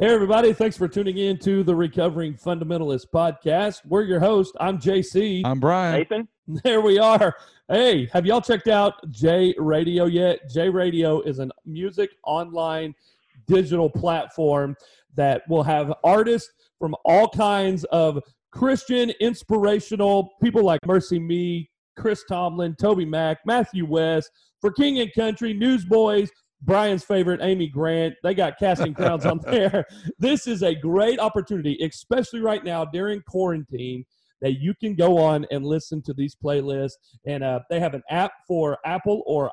Hey, everybody. Thanks for tuning in to the Recovering Fundamentalist podcast. We're your host. I'm JC. I'm Brian. Nathan? There we are. Hey, have y'all checked out J Radio yet? J Radio is a music online digital platform that will have artists from all kinds of Christian, inspirational people like MercyMe, Chris Tomlin, TobyMac, Matthew West, for King and Country, Newsboys, Brian's favorite, Amy Grant. They got casting crowns on there. This is a great opportunity, especially right now during quarantine, that you can go on and listen to these playlists. And uh, they have an app for Apple or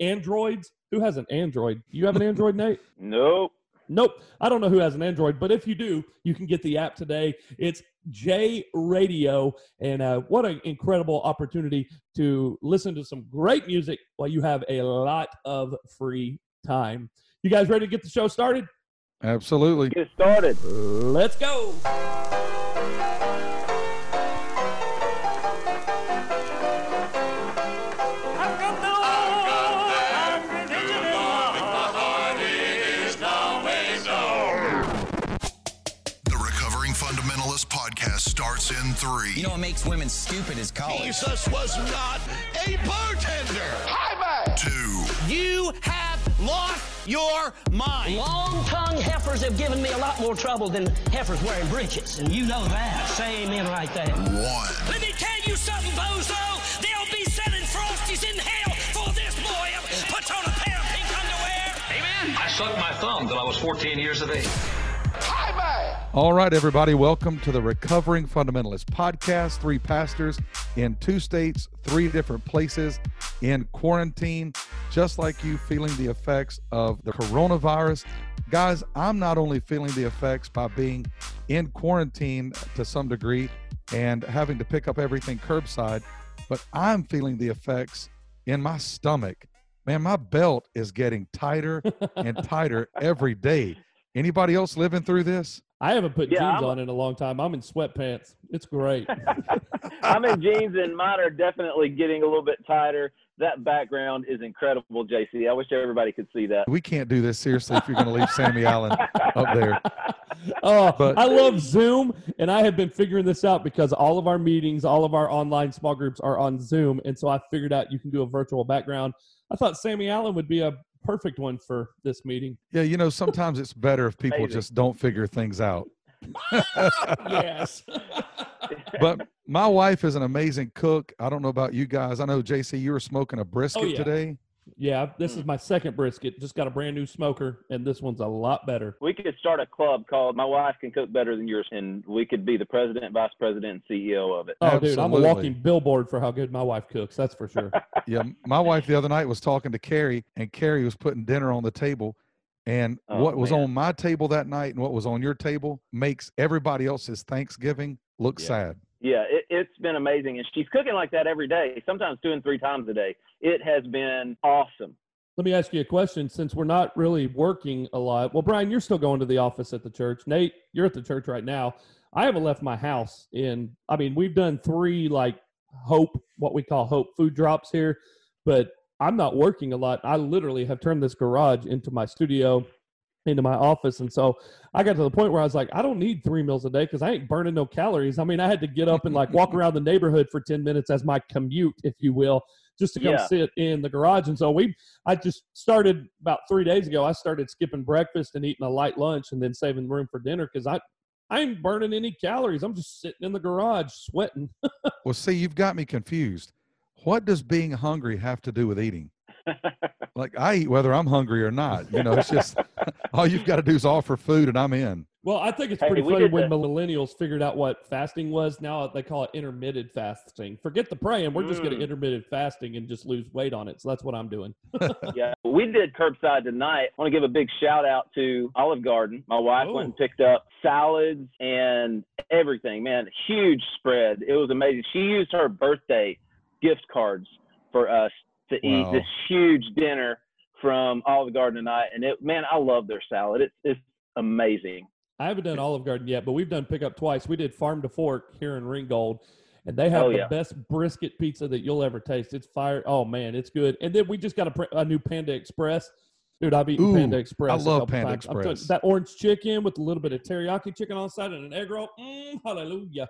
Androids. Who has an Android? You have an Android, Nate? Nope. Nope. I don't know who has an Android, but if you do, you can get the app today. It's J Radio. And uh, what an incredible opportunity to listen to some great music while you have a lot of free time. You guys ready to get the show started? Absolutely. Get started. Let's go. In three, You know what makes women stupid is college. Jesus was not a bartender. two, You have lost your mind. Long tongued heifers have given me a lot more trouble than heifers wearing breeches. And you know that. Say amen right there. one. Let me tell you something, bozo. They'll be selling frosties in hell for this boy who puts on a pair of pink underwear. Amen. I sucked my thumb till I was 14 years of age. All right, everybody, welcome to the Recovering Fundamentalist podcast. Three pastors in two states, three different places in quarantine, just like you feeling the effects of the coronavirus. Guys, I'm not only feeling the effects by being in quarantine to some degree and having to pick up everything curbside, but I'm feeling the effects in my stomach. Man, my belt is getting tighter and tighter every day. Anybody else living through this? I haven't put Yeah, jeans I'm- on in a long time. I'm in sweatpants. It's great. I'm in jeans and mine are definitely getting a little bit tighter. That background is incredible, JC. I wish everybody could see that. We can't do this seriously if you're going to leave Sammy Allen up there. Oh, But- I love Zoom, and I have been figuring this out because all of our meetings, all of our online small groups are on Zoom, and so I figured out you can do a virtual background. I thought Sammy Allen would be a perfect one for this meeting. Yeah, you know, sometimes it's better if people Amazing. just don't figure things out. yes. But my wife is an amazing cook. I don't know about you guys. I know, JC, you were smoking a brisket Oh, yeah. today. Yeah, this is hmm. my second brisket. Just got a brand new smoker, and this one's a lot better. We could start a club called My Wife Can Cook Better Than Yours, and we could be the president, vice president, and CEO of it. Oh, dude, I'm a walking billboard for how good my wife cooks. That's for sure. Yeah, my wife the other night was talking to Carrie, and Carrie was putting dinner on the table. And Oh, what was man. on my table that night and what was on your table makes everybody else's Thanksgiving look Yeah. sad. Yeah, it, it's been amazing. And she's cooking like that every day, sometimes two and three times a day. It has been awesome. Let me ask you a question since we're not really working a lot. Well, Brian, you're still going to the office at the church. Nate, you're at the church right now. I haven't left my house in, I mean, we've done three like hope, what we call hope food drops here, but I'm not working a lot. I literally have turned this garage into my studio, into my office. And so I got to the point where I was like, I don't need three meals a day because I ain't burning no calories. I mean, I had to get up and like walk around the neighborhood for 10 minutes as my commute, if you will, just to come Yeah. sit in the garage. And so we, I just started about three days ago. I started skipping breakfast and eating a light lunch and then saving room for dinner because I, I ain't burning any calories. I'm just sitting in the garage sweating. Well, see, you've got me confused. What does being hungry have to do with eating? Like I eat whether I'm hungry or not. You know, it's just all you've got to do is offer food and I'm in. Well, I think it's pretty we funny when the- millennials figured out what fasting was. Now they call it intermittent fasting. Forget the praying. We're just going to Mm. intermittent fasting and just lose weight on it. So that's what I'm doing. yeah, we did curbside tonight. I want to give a big shout out to Olive Garden. My wife Oh. went and picked up salads and everything. Man, huge spread. It was amazing. She used her birthday gift cards for us to eat Wow. this huge dinner from Olive Garden tonight. And it, man, I love their salad. It's it's amazing. I haven't done Olive Garden yet, but we've done pickup twice. We did Farm to Fork here in Ringgold, and they have Oh, the yeah. best brisket pizza that you'll ever taste. It's fire. Oh man, it's good. And then we just got a, a new Panda Express. Dude, I've eaten Ooh, Panda Express. I a love Panda times. I'm Express. that orange chicken with a little bit of teriyaki chicken on the side and an egg roll. Mm, hallelujah.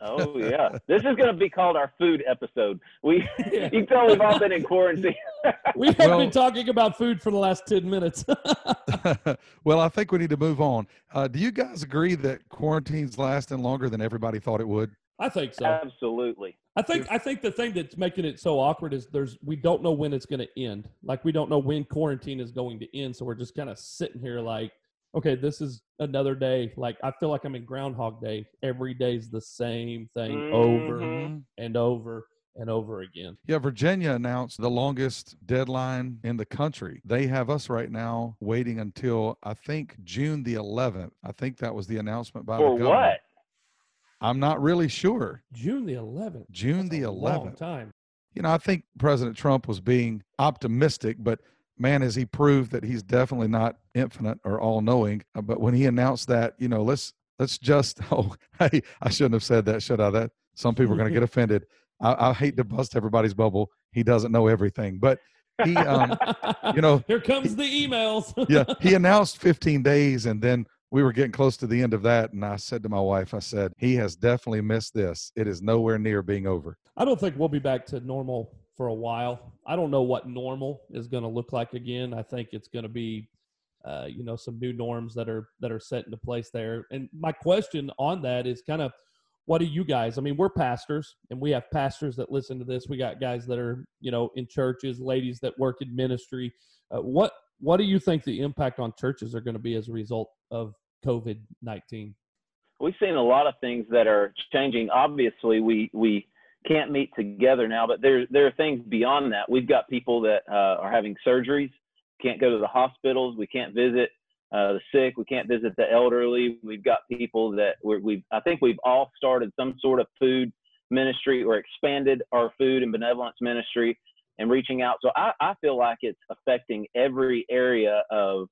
Oh yeah, this is going to be called our food episode. We Yeah. you can tell we've all been in quarantine. We have Well- been talking about food for the last 10 minutes. well, I think we need to move on. Uh, do you guys agree that quarantine's lasting longer than everybody thought it would? I think so. Absolutely. I think I think the thing that's making it so awkward is there's we don't know when it's going to end. Like we don't know when quarantine is going to end, so we're just kind of sitting here like, okay, this is another day. Like I feel like I'm in Groundhog Day. Every day's the same thing over Mhm. and over and over again. Yeah, Virginia announced the longest deadline in the country. They have us right now waiting until I think June the 11th. I think that was the announcement by For the governor. what? I'm not really sure. June the 11th. June That's the a long 11th. time. You know, I think President Trump was being optimistic, but man, has he proved that he's definitely not infinite or all knowing. Uh, But when he announced that, you know, let's let's just oh, hey, I shouldn't have said that, should I? That some people are going to get offended. I, I hate to bust everybody's bubble. He doesn't know everything, but he, um, you know, here comes the emails. yeah, he announced 15 days, and then we were getting close to the end of that, and I said to my wife, I said, he has definitely missed this. It is nowhere near being over. I don't think we'll be back to normal for a while. I don't know what normal is going to look like again. I think it's going to be, uh, you know, some new norms that are that are set into place there. And my question on that is kind of, what do you guys? I mean, we're pastors, and we have pastors that listen to this. We got guys that are, you know, in churches, ladies that work in ministry. Uh, what what do you think the impact on churches are going to be as a result of COVID nineteen? We've seen a lot of things that are changing. Obviously, we we can't meet together now, but there there are things beyond that. We've got people that uh, are having surgeries, can't go to the hospitals. We can't visit uh, the sick. We can't visit the elderly. We've got people that we're, we've. I think we've all started some sort of food ministry or expanded our food and benevolence ministry and reaching out. So I, I feel like it's affecting every area of,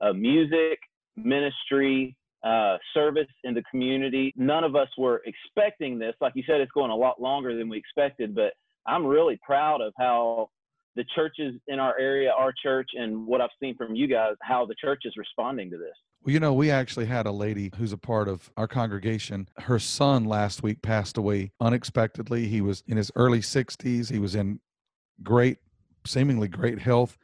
of music, ministry, uh, service in the community. None of us were expecting this. Like you said, it's going a lot longer than we expected, but I'm really proud of how the churches in our area, our church, and what I've seen from you guys, how the church is responding to this. Well, you know, we actually had a lady who's a part of our congregation. Her son last week passed away unexpectedly. He was in his early 60s. He was in great, seemingly great health,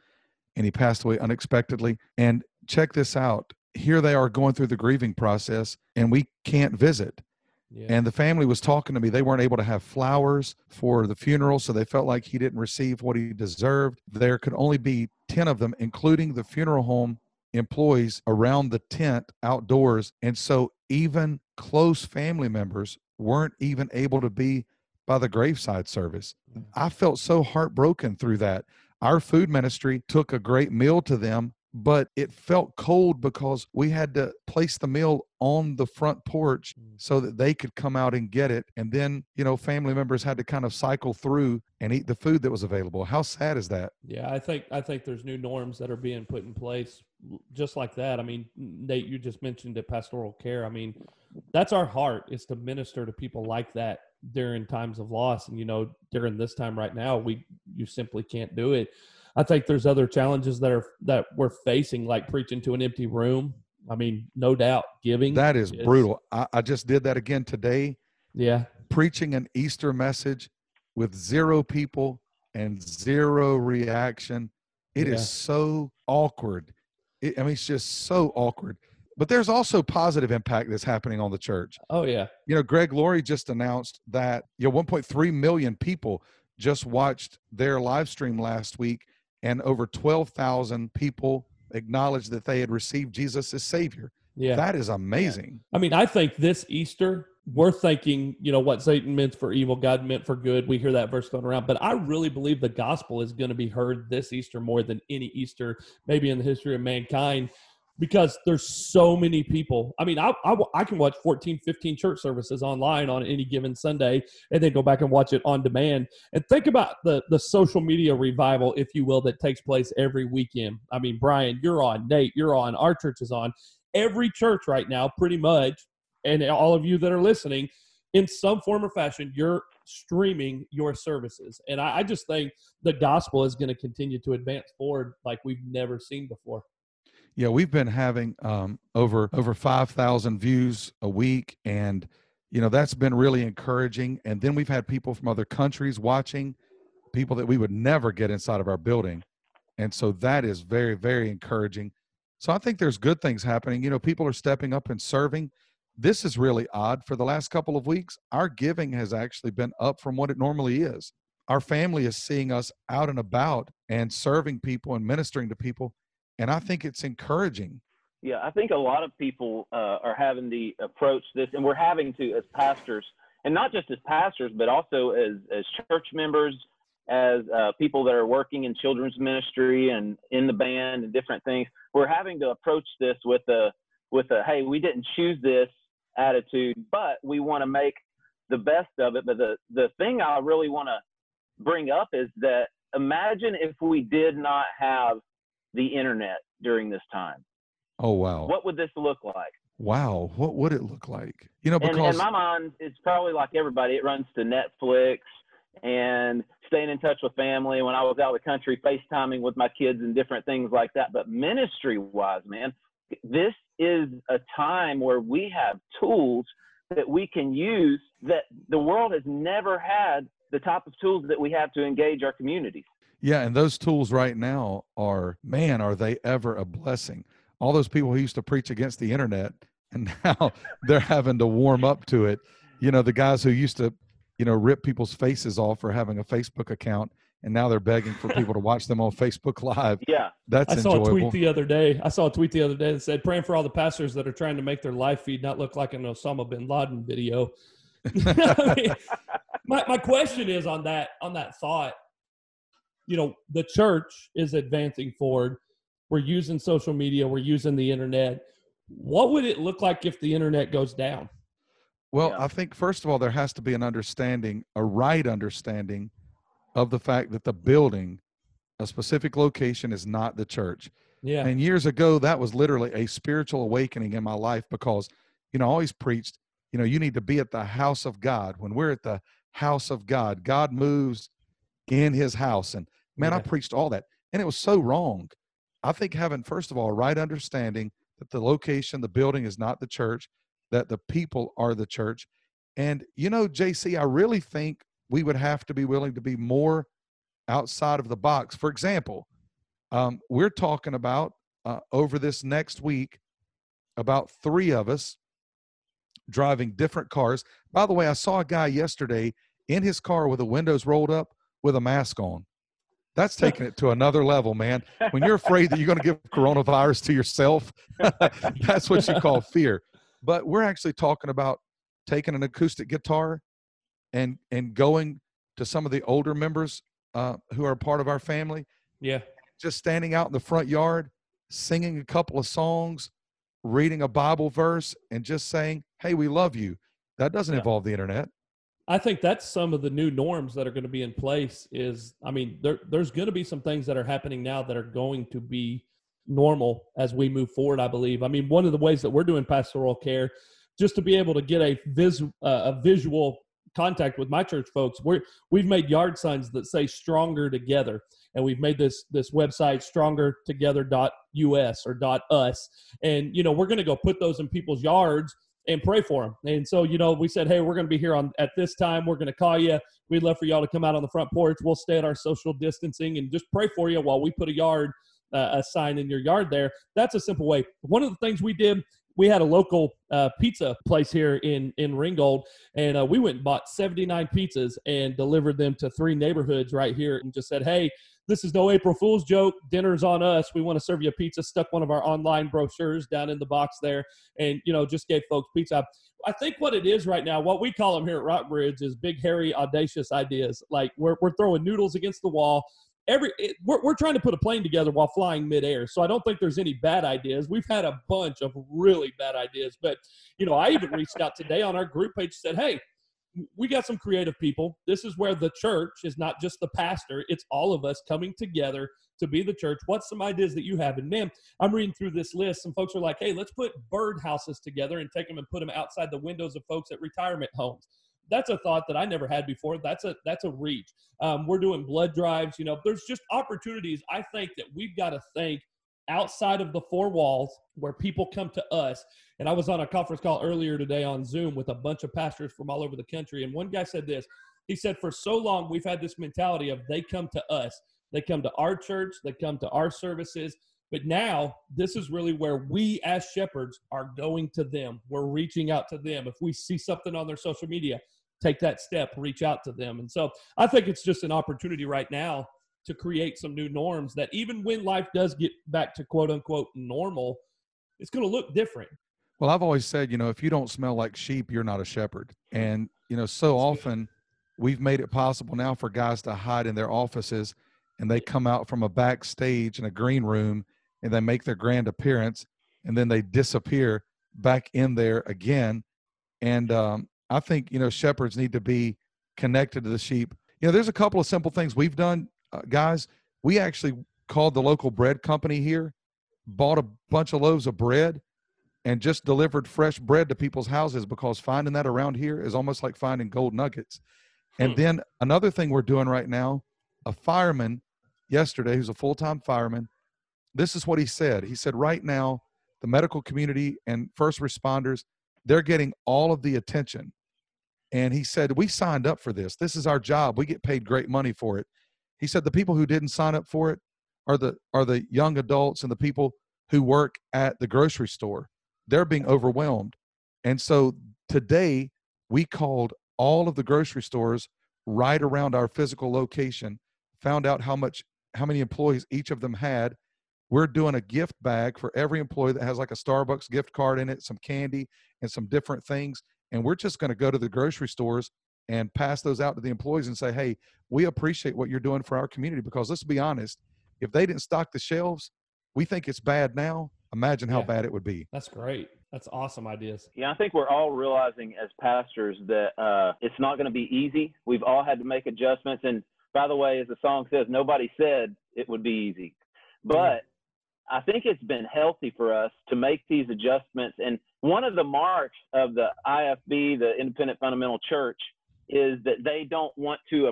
and he passed away unexpectedly. And check this out here they are going through the grieving process, and we can't visit. Yeah. And the family was talking to me. They weren't able to have flowers for the funeral, so they felt like he didn't receive what he deserved. There could only be 10 of them, including the funeral home employees around the tent outdoors. And so even close family members weren't even able to be by the graveside service. Mm. I felt so heartbroken through that. Our food ministry took a great meal to them but it felt cold because we had to place the meal on the front porch mm. so that they could come out and get it and then you know family members had to kind of cycle through and eat the food that was available how sad is that Yeah, I think I think there's new norms that are being put in place just like that. I mean, Nate, you just mentioned it, pastoral care. I mean, that's our heart is to minister to people like that during times of loss. And you know, during this time right now, we you simply can't do it. I think there's other challenges that are that we're facing, like preaching to an empty room. I mean, no doubt, giving that is brutal. I, I just did that again today. Yeah, preaching an easter message with zero people and zero reaction. It is Yeah. so awkward. It, i mean it's just so awkward. But there's also positive impact that's happening on the church. Oh yeah, you know greg laurie just announced that you know 1.3 million people just watched their live stream last week and over 12,000 people acknowledged that they had received jesus as savior yeah. that is amazing I mean, I think this Easter, we're thinking, you know, what Satan meant for evil, God meant for good. We hear that verse going around, but I really believe the gospel is going to be heard this Easter more than any Easter, maybe in the history of mankind, because there's so many people. I mean, I, I, I can watch 14, 15 church services online on any given Sunday and then go back and watch it on demand. And think about the, the social media revival, if you will, that takes place every weekend. I mean, Brian, you're on, Nate, you're on, our church is on. Every church right now, pretty much, and all of you that are listening, in some form or fashion, you're streaming your services. And I, I just think the gospel is going to continue to advance forward like we've never seen before. Yeah, we've been having um, over over five thousand views a week, and you know that's been really encouraging. And then we've had people from other countries watching, people that we would never get inside of our building, and so that is very very encouraging. So I think there's good things happening. You know, people are stepping up and serving. This is really odd. For the last couple of weeks, our giving has actually been up from what it normally is. Our family is seeing us out and about and serving people and ministering to people and I think it's encouraging. Yeah, I think a lot of people uh, are having to approach this, and we're having to as pastors, and not just as pastors, but also as as church members, as uh, people that are working in children's ministry and in the band and different things. We're having to approach this with a with a hey, we didn't choose this attitude, but we want to make the best of it. But the the thing I really want to bring up is that imagine if we did not have the internet during this time. Oh wow! What would this look like? Wow, what would it look like? You know, because and, and my mind, it's probably like everybody. It runs to Netflix and staying in touch with family. When I was out of the country, FaceTiming with my kids and different things like that. But ministry-wise, man, this is a time where we have tools that we can use that the world has never had the type of tools that we have to engage our communities. Yeah, and those tools right now are man, are they ever a blessing? All those people who used to preach against the internet and now they're having to warm up to it. You know, the guys who used to, you know, rip people's faces off for having a Facebook account and now they're begging for people to watch them on Facebook Live. Yeah. That's I saw enjoyable. a tweet the other day. I saw a tweet the other day that said, praying for all the pastors that are trying to make their live feed not look like an Osama bin Laden video. I mean, my, my question is on that on that thought you know the church is advancing forward. We're using social media. We're using the internet. What would it look like if the internet goes down? Well yeah. i think first of all there has to be an understanding a right understanding of the fact that the building a specific location is not the church. Yeah. And years ago that was literally a spiritual awakening in my life because you know i always preached you know you need to be at the house of god. When we're at the house of god god moves in his house. And Man, yeah. I preached all that, and it was so wrong. I think having, first of all, a right understanding that the location, the building is not the church, that the people are the church. And, you know, JC, I really think we would have to be willing to be more outside of the box. For example, um, we're talking about uh, over this next week about three of us driving different cars. By the way, I saw a guy yesterday in his car with the windows rolled up with a mask on. That's taking it to another level, man. When you're afraid that you're going to give coronavirus to yourself, that's what you call fear. But we're actually talking about taking an acoustic guitar and and going to some of the older members uh, who are part of our family. Yeah. Just standing out in the front yard, singing a couple of songs, reading a Bible verse, and just saying, "Hey, we love you." That doesn't yeah. involve the internet. I think that's some of the new norms that are going to be in place. Is I mean, there, there's going to be some things that are happening now that are going to be normal as we move forward. I believe. I mean, one of the ways that we're doing pastoral care, just to be able to get a vis uh, a visual contact with my church folks, we're we've made yard signs that say "Stronger Together," and we've made this this website strongertogether.us or .us, and you know we're going to go put those in people's yards and pray for them. And so, you know, we said, hey, we're going to be here on at this time. We're going to call you. We'd love for y'all to come out on the front porch. We'll stay at our social distancing and just pray for you while we put a yard, uh, a sign in your yard there. That's a simple way. One of the things we did we had a local uh, pizza place here in in Ringgold, and uh, we went and bought 79 pizzas and delivered them to three neighborhoods right here, and just said, "Hey, this is no April Fool's joke. Dinner's on us. We want to serve you a pizza." Stuck one of our online brochures down in the box there, and you know, just gave folks pizza. I think what it is right now, what we call them here at Rockbridge, is big, hairy, audacious ideas. Like we're we're throwing noodles against the wall every it, we're, we're trying to put a plane together while flying midair so i don't think there's any bad ideas. We've had a bunch of really bad ideas but you know i even reached out today on our group page said hey we got some creative people. This is where the church is not just the pastor it's all of us coming together to be the church. What's some ideas that you have? And man i'm reading through this list. Some folks are like hey let's put bird houses together and take them and put them outside the windows of folks at retirement homes that's a thought that I never had before. That's a that's a reach. Um, we're doing blood drives. You know, there's just opportunities. I think that we've got to think outside of the four walls where people come to us. And I was on a conference call earlier today on Zoom with a bunch of pastors from all over the country. And one guy said this he said, For so long, we've had this mentality of they come to us, they come to our church, they come to our services. But now, this is really where we as shepherds are going to them. We're reaching out to them. If we see something on their social media, take that step, reach out to them. And so I think it's just an opportunity right now to create some new norms that even when life does get back to quote unquote normal, it's going to look different. Well, I've always said, you know, if you don't smell like sheep, you're not a shepherd. And, you know, so often we've made it possible now for guys to hide in their offices and they come out from a backstage in a green room and they make their grand appearance and then they disappear back in there again. And um, I think, you know, shepherds need to be connected to the sheep. You know, there's a couple of simple things we've done uh, guys, we actually called the local bread company here, bought a bunch of loaves of bread, and just delivered fresh bread to people's houses because finding that around here is almost like finding gold nuggets. And hmm. then another thing we're doing right now, a fireman yesterday who's a full time fireman, this is what he said. He said, right now, the medical community and first responders, they're getting all of the attention. And he said, We signed up for this. This is our job. We get paid great money for it. He said the people who didn't sign up for it are the are the young adults and the people who work at the grocery store. They're being overwhelmed. And so today we called all of the grocery stores right around our physical location, found out how much how many employees each of them had. We're doing a gift bag for every employee that has like a Starbucks gift card in it, some candy and some different things. And we're just going to go to the grocery stores and pass those out to the employees and say, hey, we appreciate what you're doing for our community because let's be honest, if they didn't stock the shelves, we think it's bad now. Imagine how yeah. bad it would be. That's great. That's awesome ideas. Yeah, I think we're all realizing as pastors that uh, it's not going to be easy. We've all had to make adjustments. And by the way, as the song says, nobody said it would be easy. But I think it's been healthy for us to make these adjustments. And one of the marks of the IFB, the Independent Fundamental Church, is that they don't want to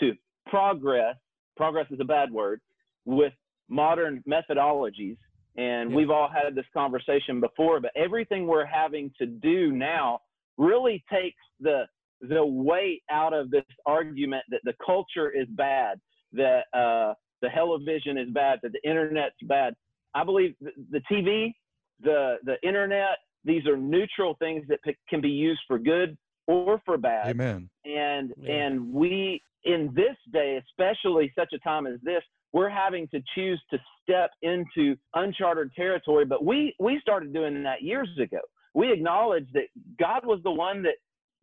to progress. Progress is a bad word with modern methodologies, and yeah. we've all had this conversation before. But everything we're having to do now really takes the the weight out of this argument that the culture is bad, that uh, the television is bad, that the internet's bad. I believe the, the TV, the the internet, these are neutral things that p- can be used for good or for bad. Amen. And yeah. and we in this day, especially such a time as this, we're having to choose to step into uncharted territory. But we we started doing that years ago. We acknowledged that God was the one that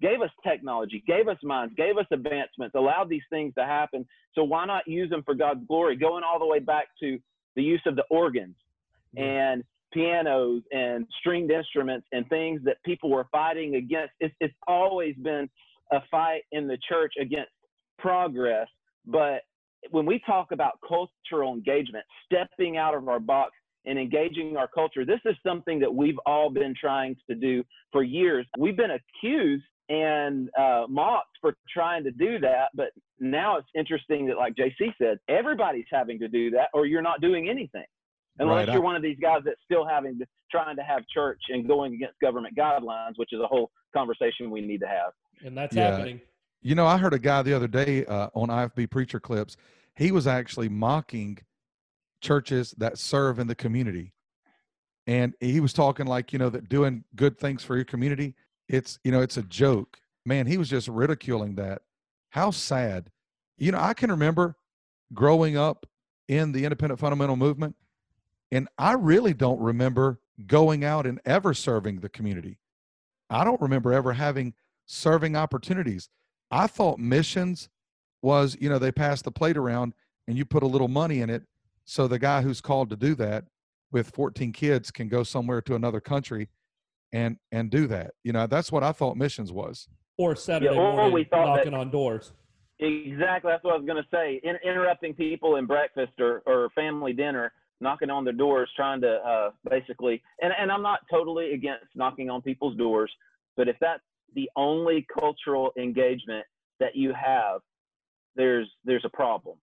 gave us technology, gave us minds, gave us advancements, allowed these things to happen. So why not use them for God's glory? Going all the way back to the use of the organs and pianos and stringed instruments and things that people were fighting against. It's, it's always been a fight in the church against progress. But when we talk about cultural engagement, stepping out of our box and engaging our culture, this is something that we've all been trying to do for years. We've been accused and uh, mocked for trying to do that. But now it's interesting that, like JC said, everybody's having to do that, or you're not doing anything unless right. you're one of these guys that's still having to trying to have church and going against government guidelines, which is a whole conversation we need to have. And that's yeah. happening. You know, I heard a guy the other day uh, on IFB preacher clips. He was actually mocking churches that serve in the community, and he was talking like you know that doing good things for your community. It's you know it's a joke. Man, he was just ridiculing that. How sad. You know, I can remember growing up in the independent fundamental movement and I really don't remember going out and ever serving the community. I don't remember ever having serving opportunities. I thought missions was, you know, they pass the plate around and you put a little money in it. So the guy who's called to do that with 14 kids can go somewhere to another country and and do that. You know, that's what I thought missions was. Or Saturday yeah, or morning we thought knocking that, on doors. Exactly. That's what I was going to say. In, interrupting people in breakfast or, or family dinner knocking on their doors, trying to uh, basically, and, and I'm not totally against knocking on people's doors, but if that's the only cultural engagement that you have, there's there's a problem.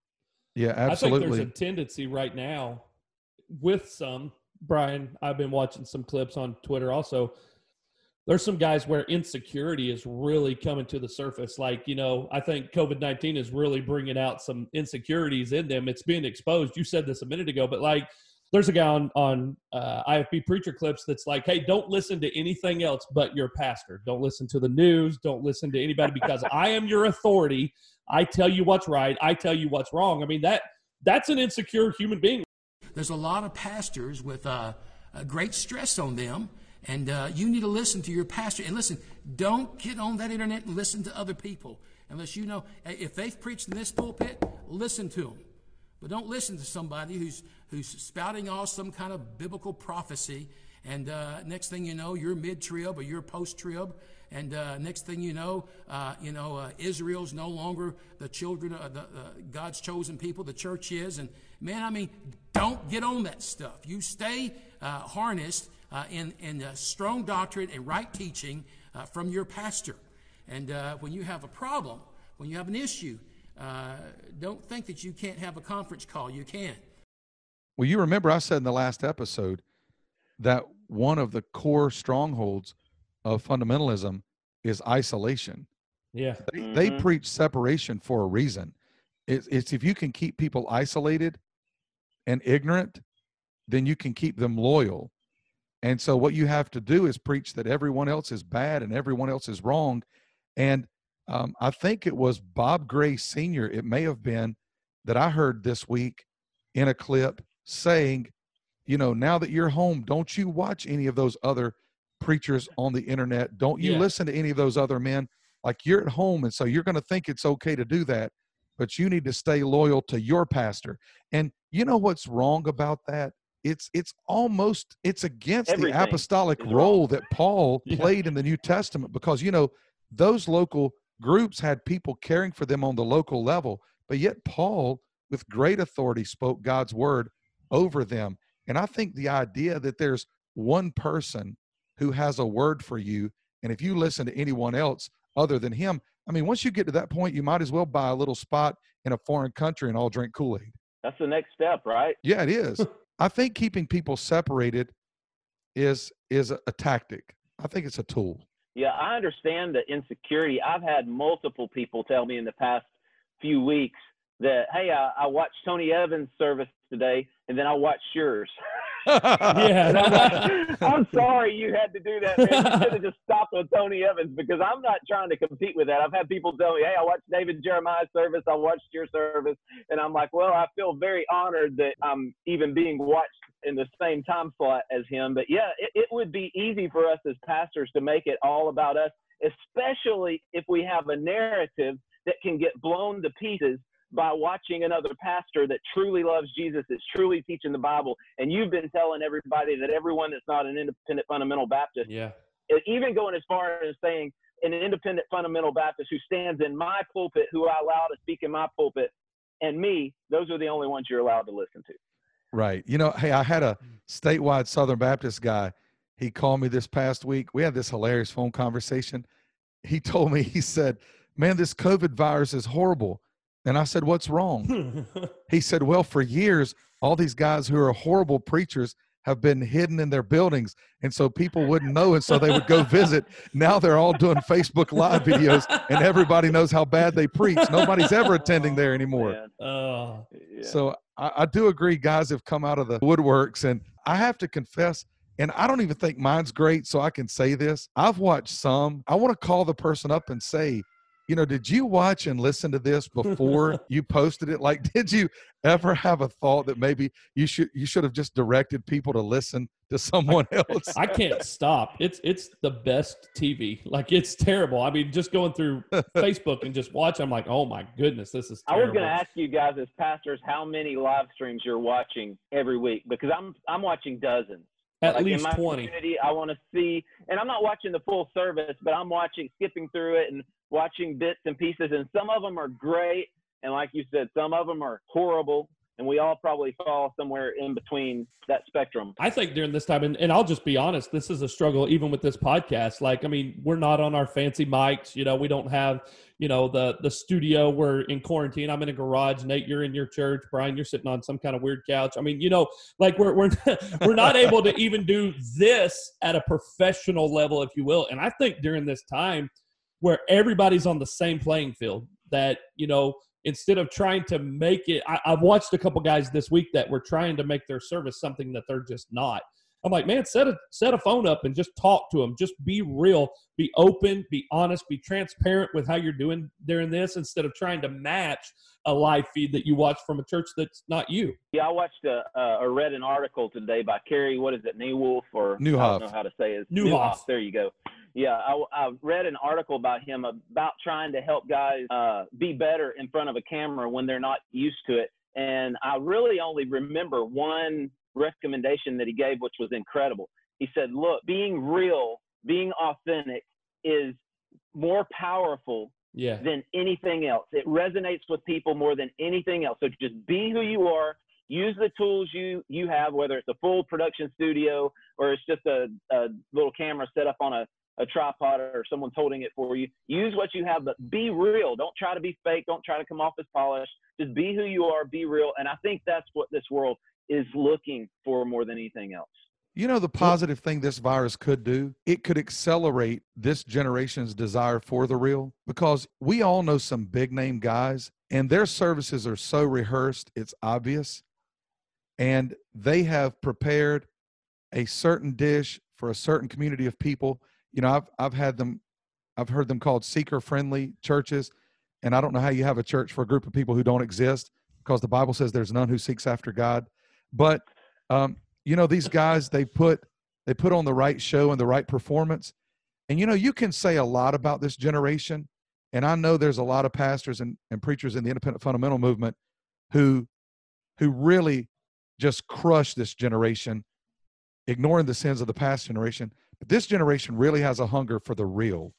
Yeah, absolutely. I think there's a tendency right now with some Brian. I've been watching some clips on Twitter also. There's some guys where insecurity is really coming to the surface. Like, you know, I think COVID 19 is really bringing out some insecurities in them. It's being exposed. You said this a minute ago, but like, there's a guy on on uh, IFB preacher clips that's like, "Hey, don't listen to anything else but your pastor. Don't listen to the news. Don't listen to anybody because I am your authority. I tell you what's right. I tell you what's wrong." I mean that that's an insecure human being. There's a lot of pastors with uh, great stress on them, and uh, you need to listen to your pastor. And listen, don't get on that internet and listen to other people unless you know if they've preached in this pulpit. Listen to them. But don't listen to somebody who's, who's spouting off some kind of biblical prophecy. And uh, next thing you know, you're mid trib or you're post trib. And uh, next thing you know, uh, you know uh, Israel's no longer the children of the, God's chosen people. The church is. And man, I mean, don't get on that stuff. You stay uh, harnessed in in strong doctrine and right teaching from your pastor. And when you have a problem, when you have an issue, uh, don't think that you can't have a conference call. You can. Well, you remember I said in the last episode that one of the core strongholds of fundamentalism is isolation. Yeah. They, mm-hmm. they preach separation for a reason. It's, it's if you can keep people isolated and ignorant, then you can keep them loyal. And so what you have to do is preach that everyone else is bad and everyone else is wrong. And um, I think it was Bob Gray Sr., it may have been, that I heard this week in a clip saying, you know, now that you're home, don't you watch any of those other preachers on the internet. Don't you yeah. listen to any of those other men. Like you're at home, and so you're going to think it's okay to do that, but you need to stay loyal to your pastor. And you know what's wrong about that? It's it's almost it's against Everything the apostolic role that Paul yeah. played in the New Testament because you know those local groups had people caring for them on the local level, but yet Paul, with great authority, spoke God's word over them. And I think the idea that there's one person who has a word for you, and if you listen to anyone else other than him, I mean, once you get to that point, you might as well buy a little spot in a foreign country and all drink Kool Aid. That's the next step, right? Yeah, it is. I think keeping people separated is is a, a tactic. I think it's a tool. Yeah, I understand the insecurity. I've had multiple people tell me in the past few weeks that, hey, I, I watched Tony Evans' service today, and then I watched yours. yeah. I'm, I'm, sorry you had to do that. Man. You should have just stopped with Tony Evans because I'm not trying to compete with that. I've had people tell me, hey, I watched David Jeremiah's service, I watched your service. And I'm like, well, I feel very honored that I'm even being watched in the same time slot as him. But yeah, it, it would be easy for us as pastors to make it all about us, especially if we have a narrative that can get blown to pieces by watching another pastor that truly loves Jesus, that's truly teaching the Bible, and you've been telling everybody that everyone that's not an independent fundamental Baptist, yeah, even going as far as saying an independent fundamental Baptist who stands in my pulpit, who I allow to speak in my pulpit, and me, those are the only ones you're allowed to listen to. Right. You know, hey, I had a statewide Southern Baptist guy. He called me this past week. We had this hilarious phone conversation. He told me, he said, Man, this COVID virus is horrible. And I said, What's wrong? he said, Well, for years, all these guys who are horrible preachers have been hidden in their buildings. And so people wouldn't know. And so they would go visit. Now they're all doing Facebook Live videos and everybody knows how bad they preach. Nobody's ever attending there oh, anymore. Oh, yeah. So I, I do agree, guys have come out of the woodworks. And I have to confess, and I don't even think mine's great, so I can say this. I've watched some. I want to call the person up and say, you know, did you watch and listen to this before you posted it? Like, did you ever have a thought that maybe you should you should have just directed people to listen to someone else? I can't stop. It's it's the best TV. Like it's terrible. I mean, just going through Facebook and just watch, I'm like, oh my goodness, this is. Terrible. I was going to ask you guys as pastors how many live streams you're watching every week because I'm I'm watching dozens. At like least in my 20. I want to see, and I'm not watching the full service, but I'm watching, skipping through it and watching bits and pieces. And some of them are great. And like you said, some of them are horrible. and we all probably fall somewhere in between that spectrum. I think during this time, and, and I'll just be honest, this is a struggle even with this podcast. Like, I mean, we're not on our fancy mics. You know, we don't have, you know, the the studio. We're in quarantine. I'm in a garage. Nate, you're in your church. Brian, you're sitting on some kind of weird couch. I mean, you know, like we're we're we're not able to even do this at a professional level, if you will. And I think during this time where everybody's on the same playing field, that you know instead of trying to make it I, have watched a couple guys this week that were trying to make their service something that they're just not i'm like man set a set a phone up and just talk to them just be real. Be open. Be honest. Be transparent with how you're doing during this instead of trying to match a live feed that you watch from a church that's not you. Yeah i watched a uh, or read an article today by Carey what is it Nieuwhof or Nieuwhof. i don't know how to say it. Nieuwhof. Nieuwhof there you go. Yeah, I, I read an article about him about trying to help guys uh, be better in front of a camera when they're not used to it. And I really only remember one recommendation that he gave, which was incredible. He said, Look, being real, being authentic is more powerful yeah. than anything else. It resonates with people more than anything else. So just be who you are. Use the tools you you have, whether it's a full production studio or it's just a, a little camera set up on a a tripod or someone's holding it for you. Use what you have, but be real. Don't try to be fake. Don't try to come off as polished. Just be who you are. Be real. And I think that's what this world is looking for more than anything else. You know, the positive thing this virus could do, it could accelerate this generation's desire for the real because we all know some big name guys and their services are so rehearsed, it's obvious. And they have prepared a certain dish for a certain community of people you know, I've I've had them, I've heard them called seeker friendly churches, and I don't know how you have a church for a group of people who don't exist because the Bible says there's none who seeks after God. But um, you know, these guys they put they put on the right show and the right performance, and you know, you can say a lot about this generation, and I know there's a lot of pastors and, and preachers in the independent fundamental movement who who really just crush this generation, ignoring the sins of the past generation. But this generation really has a hunger for the real.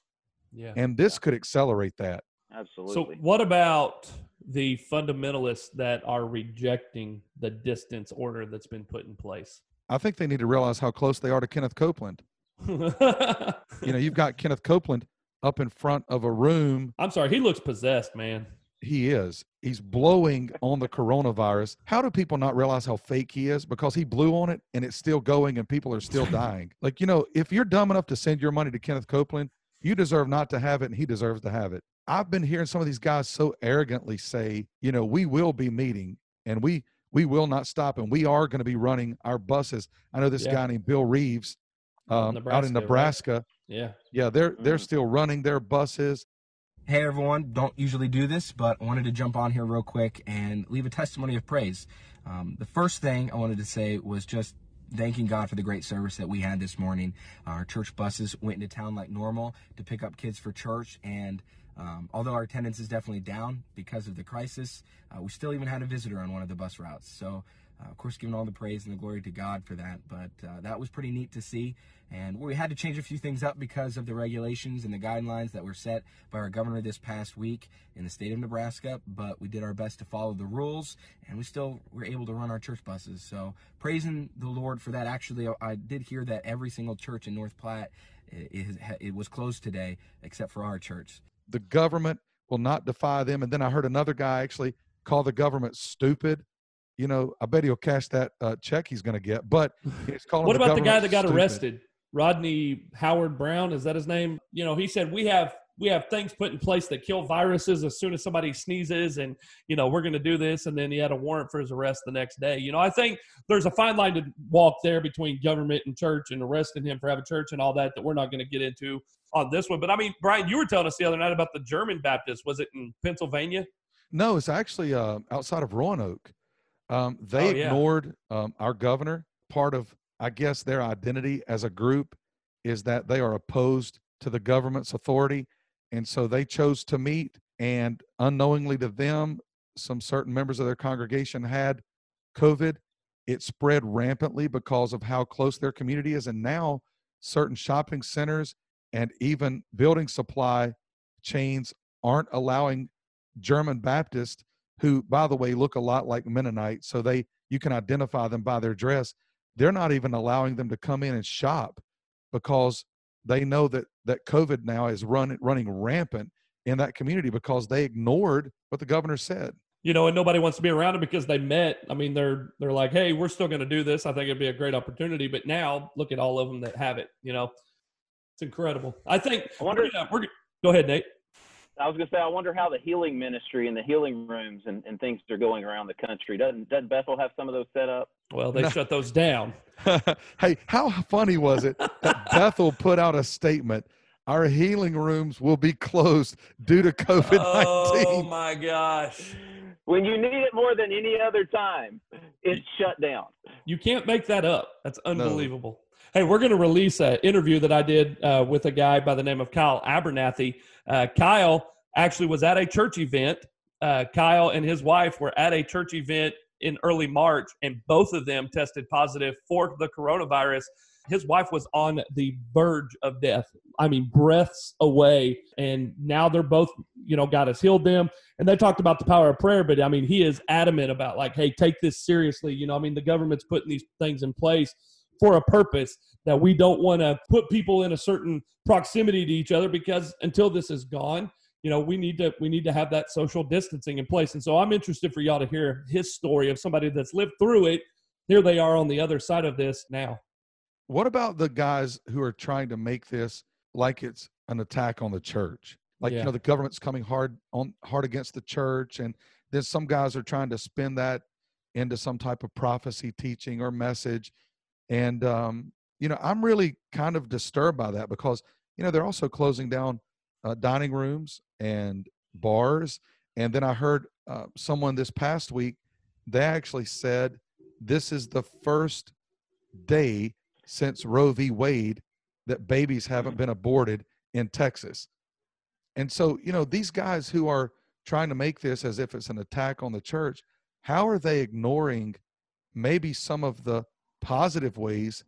Yeah. And this could accelerate that. Absolutely. So, what about the fundamentalists that are rejecting the distance order that's been put in place? I think they need to realize how close they are to Kenneth Copeland. you know, you've got Kenneth Copeland up in front of a room. I'm sorry, he looks possessed, man he is. He's blowing on the coronavirus. How do people not realize how fake he is? Because he blew on it and it's still going and people are still dying. Like, you know, if you're dumb enough to send your money to Kenneth Copeland, you deserve not to have it and he deserves to have it. I've been hearing some of these guys so arrogantly say, you know, we will be meeting and we we will not stop and we are going to be running our buses. I know this yeah. guy named Bill Reeves um, out in Nebraska. Right? Yeah. Yeah, they're they're mm-hmm. still running their buses. Hey everyone, don't usually do this, but I wanted to jump on here real quick and leave a testimony of praise. Um, the first thing I wanted to say was just thanking God for the great service that we had this morning. Our church buses went into town like normal to pick up kids for church, and um, although our attendance is definitely down because of the crisis, uh, we still even had a visitor on one of the bus routes. So uh, of course, giving all the praise and the glory to God for that. But uh, that was pretty neat to see. And we had to change a few things up because of the regulations and the guidelines that were set by our governor this past week in the state of Nebraska. But we did our best to follow the rules, and we still were able to run our church buses. So praising the Lord for that. Actually, I did hear that every single church in North Platte it, it was closed today, except for our church. The government will not defy them. And then I heard another guy actually call the government stupid you know, I bet he'll cash that uh, check he's going to get. But he's calling. what the about the guy that got stupid. arrested? Rodney Howard-Browne is that his name? You know, he said we have we have things put in place that kill viruses as soon as somebody sneezes, and you know we're going to do this. And then he had a warrant for his arrest the next day. You know, I think there's a fine line to walk there between government and church, and arresting him for having church and all that that we're not going to get into on this one. But I mean, Brian, you were telling us the other night about the German Baptist. Was it in Pennsylvania? No, it's actually uh, outside of Roanoke. Um, they oh, yeah. ignored um, our governor. Part of, I guess, their identity as a group is that they are opposed to the government's authority. And so they chose to meet, and unknowingly to them, some certain members of their congregation had COVID. It spread rampantly because of how close their community is. And now, certain shopping centers and even building supply chains aren't allowing German Baptists who, by the way, look a lot like Mennonites, so they you can identify them by their dress. They're not even allowing them to come in and shop because they know that that COVID now is run, running rampant in that community because they ignored what the governor said. You know, and nobody wants to be around them because they met. I mean, they're they're like, hey, we're still going to do this. I think it'd be a great opportunity. But now look at all of them that have it. You know, it's incredible. I think. I wonder. We're gonna, we're, go ahead, Nate. I was going to say, I wonder how the healing ministry and the healing rooms and, and things are going around the country. Doesn't, doesn't Bethel have some of those set up? Well, they no. shut those down. hey, how funny was it that Bethel put out a statement? Our healing rooms will be closed due to COVID 19. Oh, my gosh. When you need it more than any other time, it's shut down. You can't make that up. That's unbelievable. No. Hey, we're going to release an interview that I did uh, with a guy by the name of Kyle Abernathy. Uh, Kyle actually was at a church event. Uh, Kyle and his wife were at a church event in early March, and both of them tested positive for the coronavirus. His wife was on the verge of death. I mean, breaths away. And now they're both, you know, God has healed them. And they talked about the power of prayer, but I mean, he is adamant about, like, hey, take this seriously. You know, I mean, the government's putting these things in place for a purpose that we don't want to put people in a certain proximity to each other because until this is gone, you know we need to we need to have that social distancing in place. And so i'm interested for y'all to hear his story of somebody that's lived through it. Here they are on the other side of this now. What about the guys who are trying to make this like it's an attack on the church? Like yeah. you know the government's coming hard on hard against the church and then some guys are trying to spin that into some type of prophecy teaching or message. And um you know i'm really kind of disturbed by that because you know they're also closing down uh, dining rooms and bars. And then I heard uh, someone this past week, they actually said this is the first day since Roe v. Wade that babies haven't been aborted in Texas. And so, you know, these guys who are trying to make this as if it's an attack on the church, how are they ignoring maybe some of the positive ways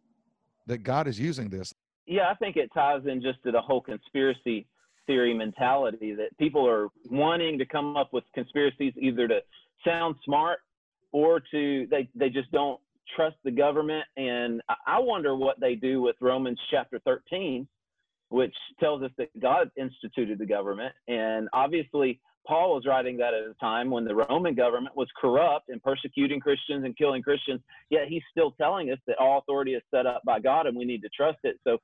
that God is using this? Yeah, I think it ties in just to the whole conspiracy theory mentality that people are wanting to come up with conspiracies either to sound smart or to they they just don't trust the government. And i wonder what they do with romans chapter 13 which tells us that god instituted the government. And obviously paul was writing that at a time when the roman government was corrupt and persecuting christians and killing christians. Yet he's still telling us that all authority is set up by god and we need to trust it. So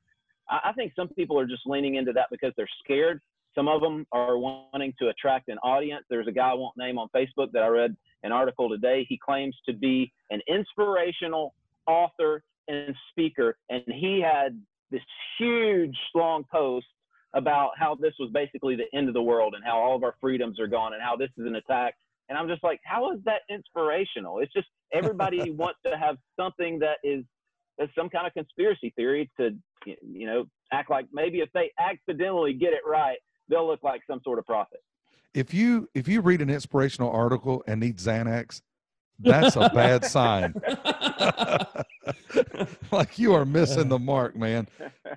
I think some people are just leaning into that because they're scared. Some of them are wanting to attract an audience. There's a guy I won't name on Facebook that I read an article today. He claims to be an inspirational author and speaker, and he had this huge long post about how this was basically the end of the world and how all of our freedoms are gone and how this is an attack. And I'm just like, how is that inspirational? It's just everybody wants to have something that is some kind of conspiracy theory to you know act like maybe if they accidentally get it right they'll look like some sort of prophet. If you if you read an inspirational article and need xanax that's a bad sign. Like you are missing the mark man.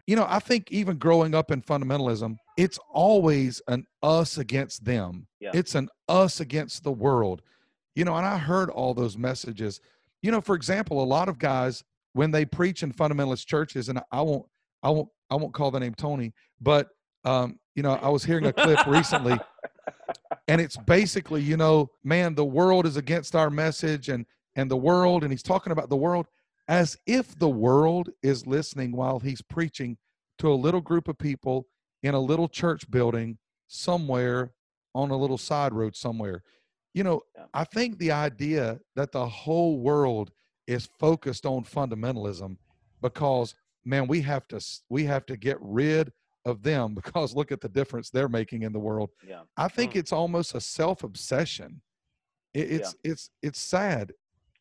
You know i think even growing up in fundamentalism it's always an us against them. Yeah. it's an us against the world. You know and i heard all those messages. You know for example a lot of guys when they preach in fundamentalist churches, and I won't, I won't, I won't call the name Tony, but um, you know, I was hearing a clip recently, and it's basically, you know, man, the world is against our message, and and the world, and he's talking about the world as if the world is listening while he's preaching to a little group of people in a little church building somewhere on a little side road somewhere. You know. I think the idea that the whole world is focused on fundamentalism because man we have to we have to get rid of them because look at the difference they're making in the world. Yeah. i think mm. it's almost a self-obsession. It, it's yeah. it's it's sad.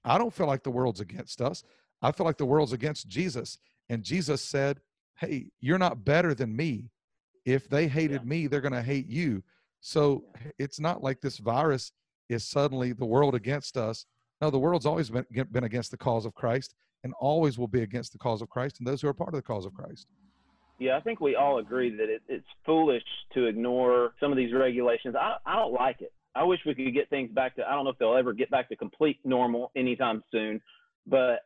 I don't feel like the world's against us. I feel like the world's against jesus. And jesus said hey you're not better than me. If they hated yeah. me they're going to hate you. So it's not like this virus is suddenly the world against us. No, the world's always been, been against the cause of Christ and always will be against the cause of Christ and those who are part of the cause of Christ. Yeah, I think we all agree that it, it's foolish to ignore some of these regulations. I, I don't like it. I wish we could get things back to. I don't know if they'll ever get back to complete normal anytime soon, but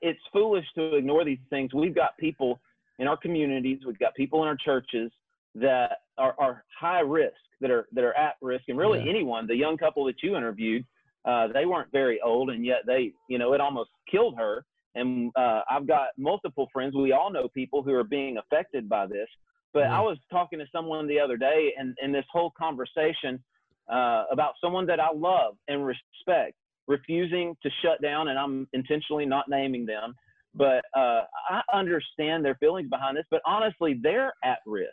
it's foolish to ignore these things. We've got people in our communities, we've got people in our churches that are, are high risk, that are that are at risk, and really Yeah. anyone. The young couple that you interviewed, uh, they weren't very old, and yet they, you know, it almost killed her. And uh, I've got multiple friends. We all know people who are being affected by this. But I was talking to someone the other day, and in this whole conversation uh, about someone that I love and respect refusing to shut down, and I'm intentionally not naming them, but uh, I understand their feelings behind this. But honestly, they're at risk.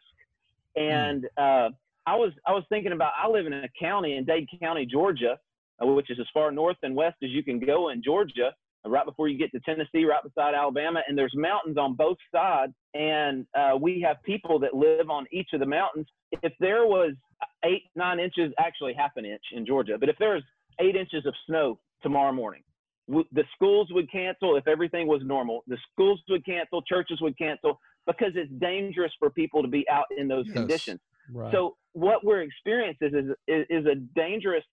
And uh, I was I was thinking about I live in a county in Dade County, Georgia, which is as far north and west as you can go in Georgia, uh, right before you get to Tennessee, right beside Alabama, and there's mountains on both sides, and uh, we have people that live on each of the mountains. If there was eight nine inches, actually half an inch in Georgia, but if there was eight inches of snow tomorrow morning, w- the schools would cancel if everything was normal. The schools would cancel, churches would cancel because it's dangerous for people to be out in those Yes. conditions. Right. So what we're experiencing is, is is a dangerous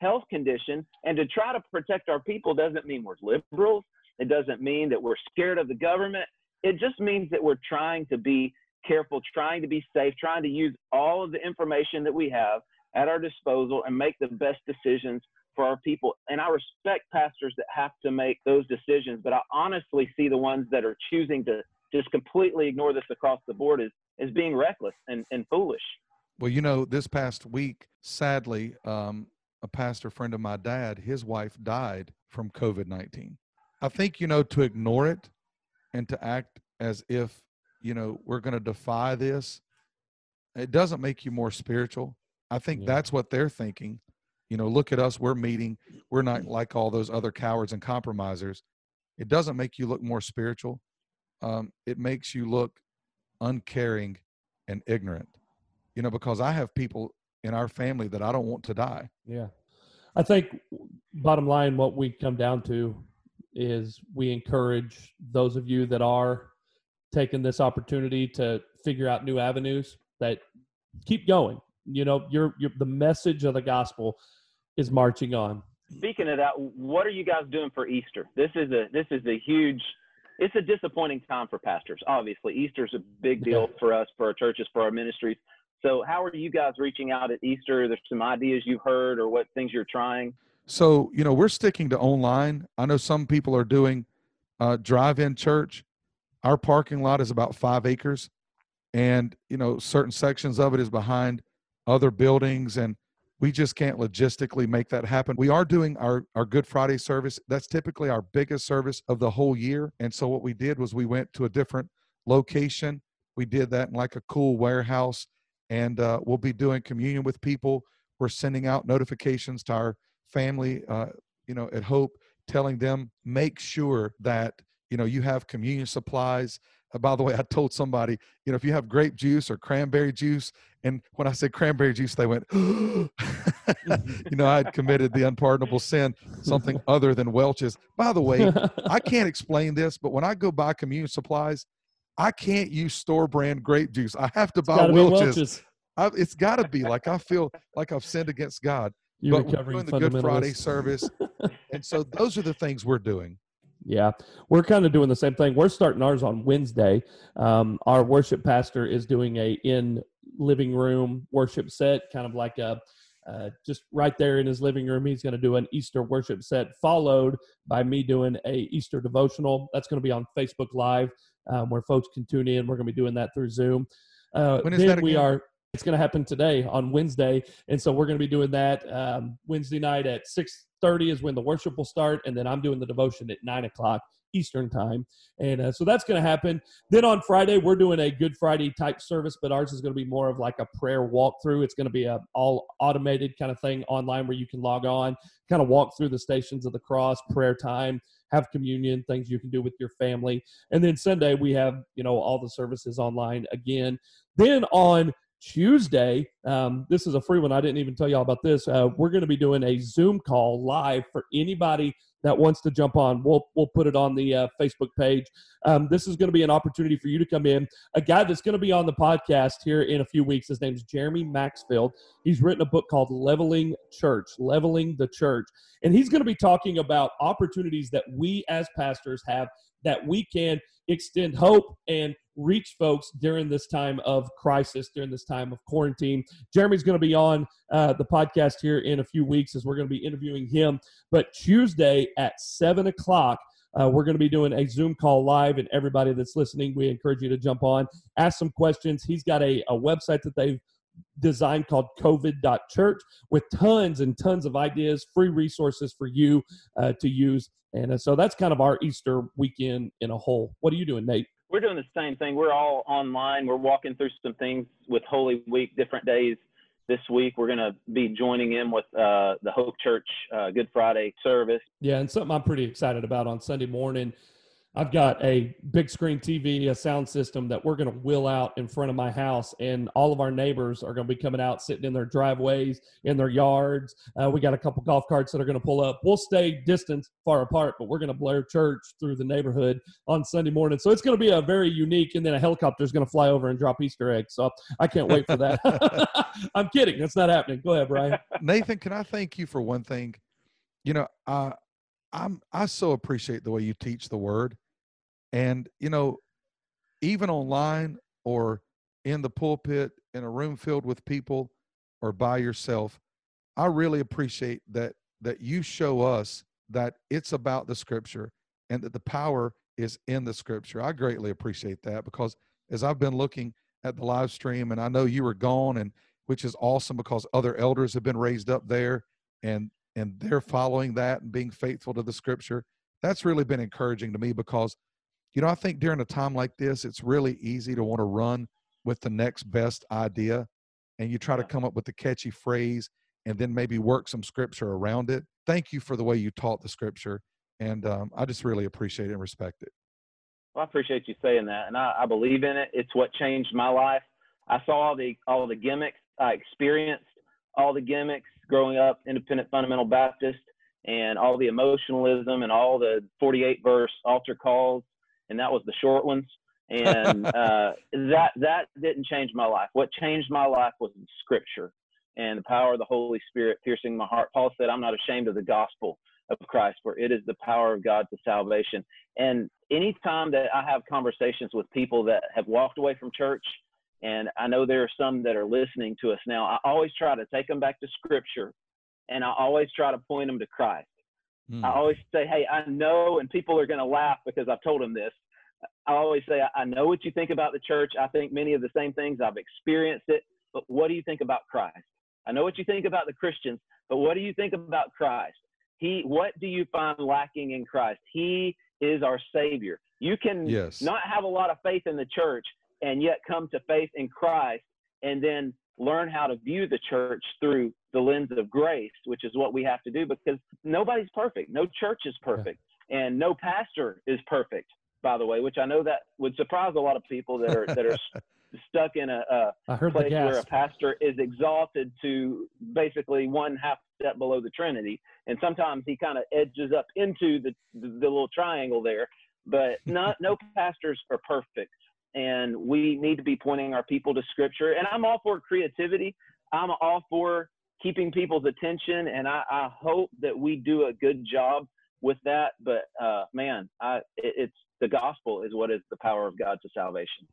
health condition, and to try to protect our people doesn't mean we're liberals. It doesn't mean that we're scared of the government. It just means that we're trying to be careful, trying to be safe, trying to use all of the information that we have at our disposal and make the best decisions for our people. And I respect pastors that have to make those decisions, but I honestly see the ones that are choosing to just completely ignore this across the board as, as being reckless and, and foolish. Well, you know, this past week, sadly, um, a pastor friend of my dad, his wife died from COVID 19. I think, you know, to ignore it and to act as if, you know, we're going to defy this, it doesn't make you more spiritual. I think Yeah. that's what they're thinking. You know, look at us, we're meeting. We're not like all those other cowards and compromisers. It doesn't make you look more spiritual. Um, it makes you look uncaring and ignorant you know, because I have people in our family that I don't want to die. Yeah. I think bottom line, what we come down to is we encourage those of you that are taking this opportunity to figure out new avenues that keep going. You know, your your the message of the gospel is marching on. Speaking of that, what are you guys doing for Easter? This is a this is a huge it's a disappointing time for pastors. Obviously, Easter's a big deal for us, for our churches, for our ministries. So, how are you guys reaching out at Easter? There's some ideas you've heard or what things you're trying. So, you know, we're sticking to online. I know some people are doing uh, drive in church. Our parking lot is about five acres, and, you know, certain sections of it is behind other buildings, and we just can't logistically make that happen. We are doing our, our Good Friday service. That's typically our biggest service of the whole year. And so, what we did was we went to a different location. We did that in like a cool warehouse, and uh, we'll be doing communion with people. We're sending out notifications to our family, uh, you know, at Hope, telling them make sure that you know you have communion supplies. Uh, by the way, I told somebody, you know, if you have grape juice or cranberry juice, and when I said cranberry juice, they went, you know, I had committed the unpardonable sin, something other than Welch's. By the way, I can't explain this, but when I go buy communion supplies, I can't use store brand grape juice. I have to buy gotta Welch's. Welch's. I, it's got to be like I feel like I've sinned against God. You but we're recovering doing the Good Friday service, and so those are the things we're doing. Yeah, we're kind of doing the same thing. We're starting ours on Wednesday. Um, our worship pastor is doing a in living room worship set, kind of like a uh, just right there in his living room. He's going to do an Easter worship set, followed by me doing a Easter devotional. That's going to be on Facebook Live, um, where folks can tune in. We're going to be doing that through Zoom. Uh, When is that we are. It's going to happen today on Wednesday, and so we're going to be doing that um, Wednesday night at six thirty is when the worship will start, and then I'm doing the devotion at nine o'clock Eastern time, and uh, so that's going to happen. Then on Friday we're doing a Good Friday type service, but ours is going to be more of like a prayer walkthrough. It's going to be a all automated kind of thing online where you can log on, kind of walk through the stations of the cross, prayer time, have communion, things you can do with your family, and then Sunday we have you know all the services online again. Then on Tuesday, um, this is a free one. I didn't even tell y'all about this. Uh, we're going to be doing a Zoom call live for anybody that wants to jump on, we'll we'll put it on the uh, Facebook page. Um, this is going to be an opportunity for you to come in. A guy that's going to be on the podcast here in a few weeks. His name's Jeremy Maxfield. He's written a book called Leveling Church, Leveling the Church, and he's going to be talking about opportunities that we as pastors have that we can extend hope and reach folks during this time of crisis, during this time of quarantine. Jeremy's going to be on uh, the podcast here in a few weeks as we're going to be interviewing him. But Tuesday at 7 o'clock, uh, we're going to be doing a Zoom call live, and everybody that's listening, we encourage you to jump on, ask some questions. He's got a, a website that they've designed called covid.church with tons and tons of ideas, free resources for you uh, to use. And uh, so that's kind of our Easter weekend in a whole. What are you doing, Nate? We're doing the same thing. We're all online. We're walking through some things with Holy Week, different days this week. We're going to be joining in with uh, the Hope Church uh, Good Friday service. Yeah, and something I'm pretty excited about on Sunday morning I've got a big screen TV, a sound system that we're going to wheel out in front of my house, and all of our neighbors are going to be coming out, sitting in their driveways, in their yards. Uh, we got a couple golf carts that are going to pull up. We'll stay distance far apart, but we're going to blare church through the neighborhood on Sunday morning. So it's going to be a very unique, and then a helicopter is going to fly over and drop Easter eggs. So I can't wait for that. I'm kidding. That's not happening. Go ahead, Brian. Nathan, can I thank you for one thing? You know, uh, I'm I so appreciate the way you teach the word and, you know, even online or in the pulpit in a room filled with people or by yourself, I really appreciate that that you show us that it's about the scripture and that the power is in the scripture. I greatly appreciate that because as I've been looking at the live stream and I know you were gone and which is awesome because other elders have been raised up there and and they're following that and being faithful to the scripture. That's really been encouraging to me because you know, I think during a time like this, it's really easy to want to run with the next best idea and you try to come up with the catchy phrase and then maybe work some scripture around it. Thank you for the way you taught the scripture. And um, I just really appreciate it and respect it. Well, I appreciate you saying that. And I, I believe in it. It's what changed my life. I saw all the, all the gimmicks. I experienced all the gimmicks growing up independent fundamental Baptist and all the emotionalism and all the 48 verse altar calls and that was the short ones. And uh, that that didn't change my life. What changed my life was Scripture and the power of the Holy Spirit piercing my heart. Paul said, "I'm not ashamed of the gospel of Christ, for it is the power of God to salvation." And anytime that I have conversations with people that have walked away from church, and I know there are some that are listening to us now, I always try to take them back to Scripture, and I always try to point them to Christ. Mm. I always say, hey, I know, and people are going to laugh because I've told them this. I always say, I know what you think about the church. I think many of the same things. I've experienced it. But what do you think about Christ? I know what you think about the Christians, but what do you think about Christ? He, what do you find lacking in Christ? He is our Savior. You can yes. not have a lot of faith in the church and yet come to faith in Christ and then learn how to view the church through the lens of grace, which is what we have to do because nobody's perfect. No church is perfect, yeah. and no pastor is perfect, by the way, which I know that would surprise a lot of people that are that are stuck in a, a place where a pastor is exalted to basically one half step below the Trinity, and sometimes he kind of edges up into the, the the little triangle there. But not no pastors are perfect and we need to be pointing our people to scripture. And I'm all for creativity. I'm all for keeping people's attention, and I, I hope that we do a good job with that. But uh, man, I, it, it's the gospel is what is the power of God to salvation.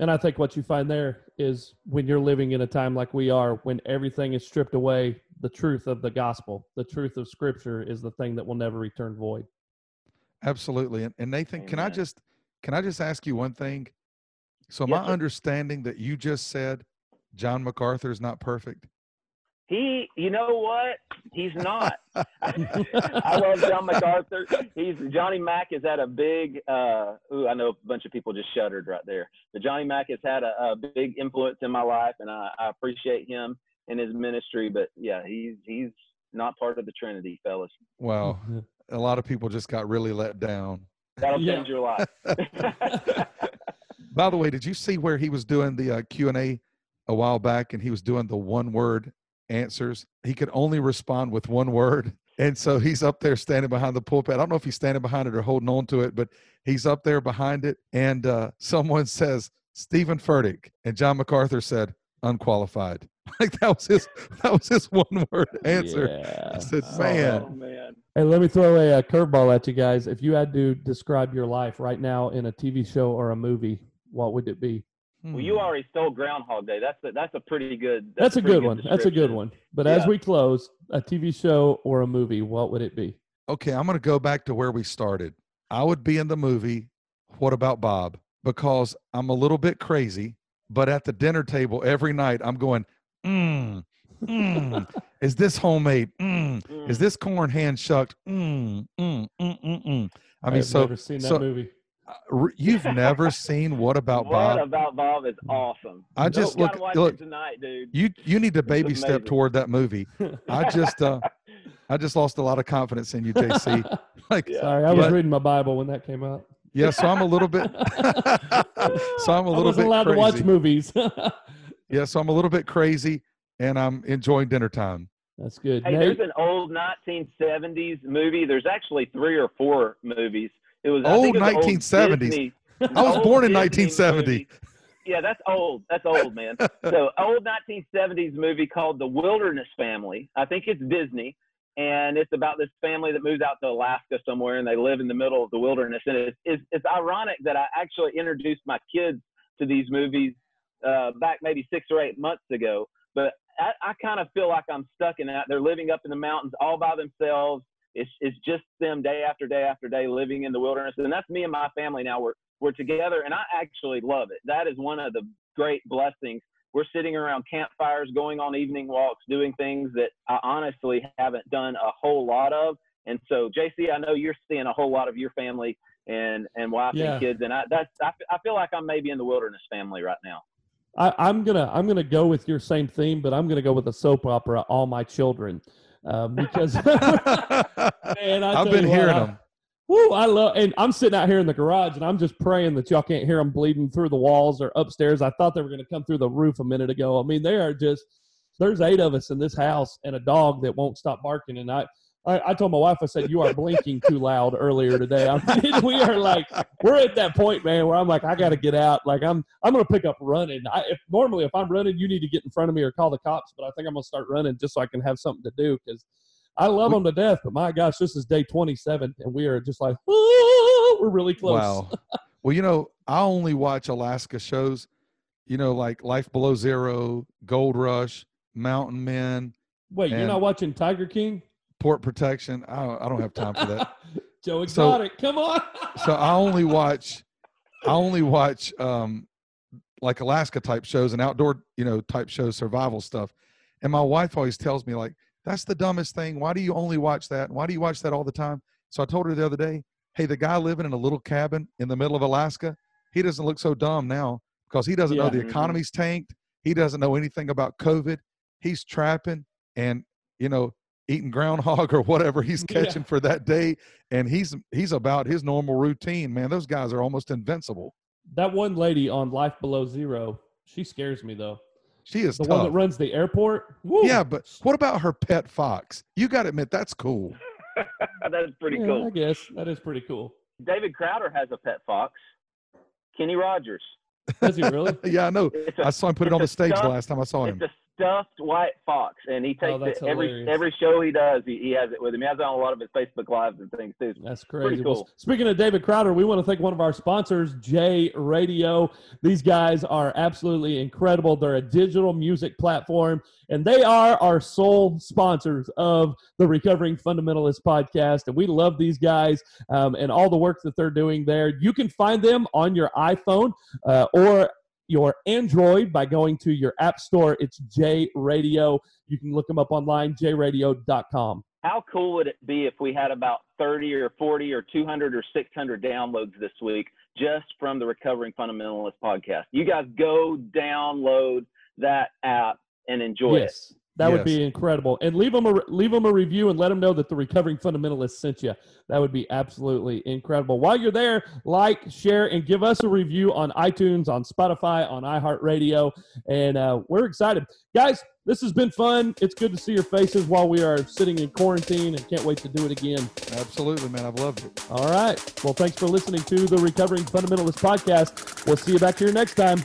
And I think what you find there is when you're living in a time like we are, when everything is stripped away, the truth of the gospel, the truth of Scripture, is the thing that will never return void. Absolutely. And, and Nathan, Amen. can I just can I just ask you one thing? So yes, my sir. understanding that you just said John MacArthur is not perfect. He, you know what? He's not. I love John MacArthur. He's Johnny Mack has had a big. uh Ooh, I know a bunch of people just shuddered right there. But Johnny Mack has had a, a big influence in my life, and I, I appreciate him and his ministry. But yeah, he's he's not part of the Trinity, fellas. Wow, a lot of people just got really let down. That'll change yeah. your life. By the way, did you see where he was doing the uh, Q and A a while back, and he was doing the one word answers? He could only respond with one word. And so he's up there standing behind the pulpit. I don't know if he's standing behind it or holding on to it, but he's up there behind it. And uh, someone says, Steven Furtick. And John MacArthur said, unqualified. Like that was his that was his one word answer. Yeah. I said, Oh, man, Oh man. Hey, let me throw a, uh curveball at you guys. If you had to describe your life right now in a TV show or a movie, what would it be? Well, you already stole Groundhog Day. That's a, that's a pretty good. That's, a pretty good one. That's a good one. But as we close, a TV show or a movie, what would it be? okay, I'm going to go back to where we started. I would be in the movie What About Bob? Because I'm a little bit crazy, but at the dinner table every night, I'm going, mm, mm, is this homemade? Mm, Mm. is this corn hand shucked? Mm, mm, mm, mm, mm. I mean, I've so, never seen that so movie. Uh, r- you've never seen What About what Bob? about Bob is awesome. I just gotta look- watch look- it tonight, dude. you you need to It's baby step toward that movie. I just uh I just lost a lot of confidence in you, JC. Like Yeah. Sorry, I was But- reading my Bible when that came out. yeah, so I'm a little bit so I'm a little wasn't bit allowed crazy. to watch movies. Yeah, so I'm a little bit crazy and I'm enjoying dinner time. That's good. Hey, Nate? there's an old 1970s movie. There's actually three or four movies. It was Old it was an 1970s. I was born in 1970. Yeah, that's old. That's old, man. so old 1970s movie called The Wilderness Family. I think it's Disney, and it's about this family that moves out to Alaska somewhere, and they live in the middle of the wilderness. And it's it's, it's ironic that I actually introduced my kids to these movies uh, back maybe six or eight months ago. But I, I kind of feel like I'm stuck in that. They're living up in the mountains all by themselves. It's it's just them day after day after day living in the wilderness, and that's me and my family now. We're we're together, and I actually love it. That is one of the great blessings. We're sitting around campfires, going on evening walks, doing things that I honestly haven't done a whole lot of. And so, JC, I know you're seeing a whole lot of your family and and wife Yeah. and kids, and I that's I, I feel like I'm maybe in the wilderness family right now. I, I'm gonna I'm gonna go with your same theme, but I'm gonna go with a soap opera, All My Children, um, because man, I've been what, hearing them. Woo, I love, and I'm sitting out here in the garage, and I'm just praying that y'all can't hear them bleeding through the walls or upstairs. I thought they were going to come through the roof a minute ago. I mean, they are just. There's eight of us in this house, and a dog that won't stop barking. And I, I, I told my wife, I said, "You are blinking too loud earlier today." I mean, we are like, we're at that point, man, where I'm like, I got to get out. Like, I'm, I'm going to pick up running. I, if normally, if I'm running, you need to get in front of me or call the cops. But I think I'm going to start running just so I can have something to do because I love them to death, but my gosh, this is day 27, and we are just like, we're really close. Wow. Well, you know, I only watch Alaska shows, you know, like Life Below Zero, Gold Rush, Mountain Men, Wait, you're not watching Tiger King? Port Protection. I don't, I don't have time for that. Joe So- Exotic, come on. so I only watch, I only watch um, like Alaska type shows and outdoor, you know, type shows, survival stuff. And my wife always tells me like, that's the dumbest thing. Why do you only watch that? Why do you watch that all the time? So I told her the other day, hey, the guy living in a little cabin in the middle of Alaska, he doesn't look so dumb now because he doesn't know the Mhm. economy's tanked. He doesn't know anything about COVID. He's trapping and, you know, eating groundhog or whatever he's Yeah. catching for that day and he's he's about his normal routine man those guys are almost invincible That one lady on Life Below Zero, she scares me though. she is The one that runs the airport. Woo. yeah but what about her pet fox you got to admit that's cool That's pretty Yeah, cool. I guess that is pretty cool. David Crowder has a pet fox, Kenny Rogers. Does he really? yeah i know It's a, i saw him put it on the stage the stuffed- last time i saw him it's a stuffed white fox, and he takes Oh, it every hilarious. every show he does. He, he has it with him. He has it on a lot of his Facebook lives and things too. That's crazy. Well, cool. speaking of David Crowder, we want to thank one of our sponsors, J Radio. These guys are absolutely incredible. They're a digital music platform, and they are our sole sponsors of the Recovering Fundamentalist podcast. And we love these guys um, and all the work that they're doing there. You can find them on your iPhone uh, or your Android by going to your app store. It's J Radio. You can look them up online, jradio.com. How cool would it be if we had about 30 or 40 or 200 or 600 downloads this week just from the Recovering Fundamentalist podcast? You guys go download that app and enjoy it. Yes, that would be incredible. And leave them a leave them a review and let them know that the recovering fundamentalist sent you. That would be absolutely incredible. While you're there, like, share, and give us a review on iTunes, on Spotify, on iHeartRadio, and uh, we're excited, guys. This has been fun. It's good to see your faces while we are sitting in quarantine and can't wait to do it again. Absolutely, man. I've loved it. All right. Well, thanks for listening to the Recovering Fundamentalist podcast. We'll see you back here next time.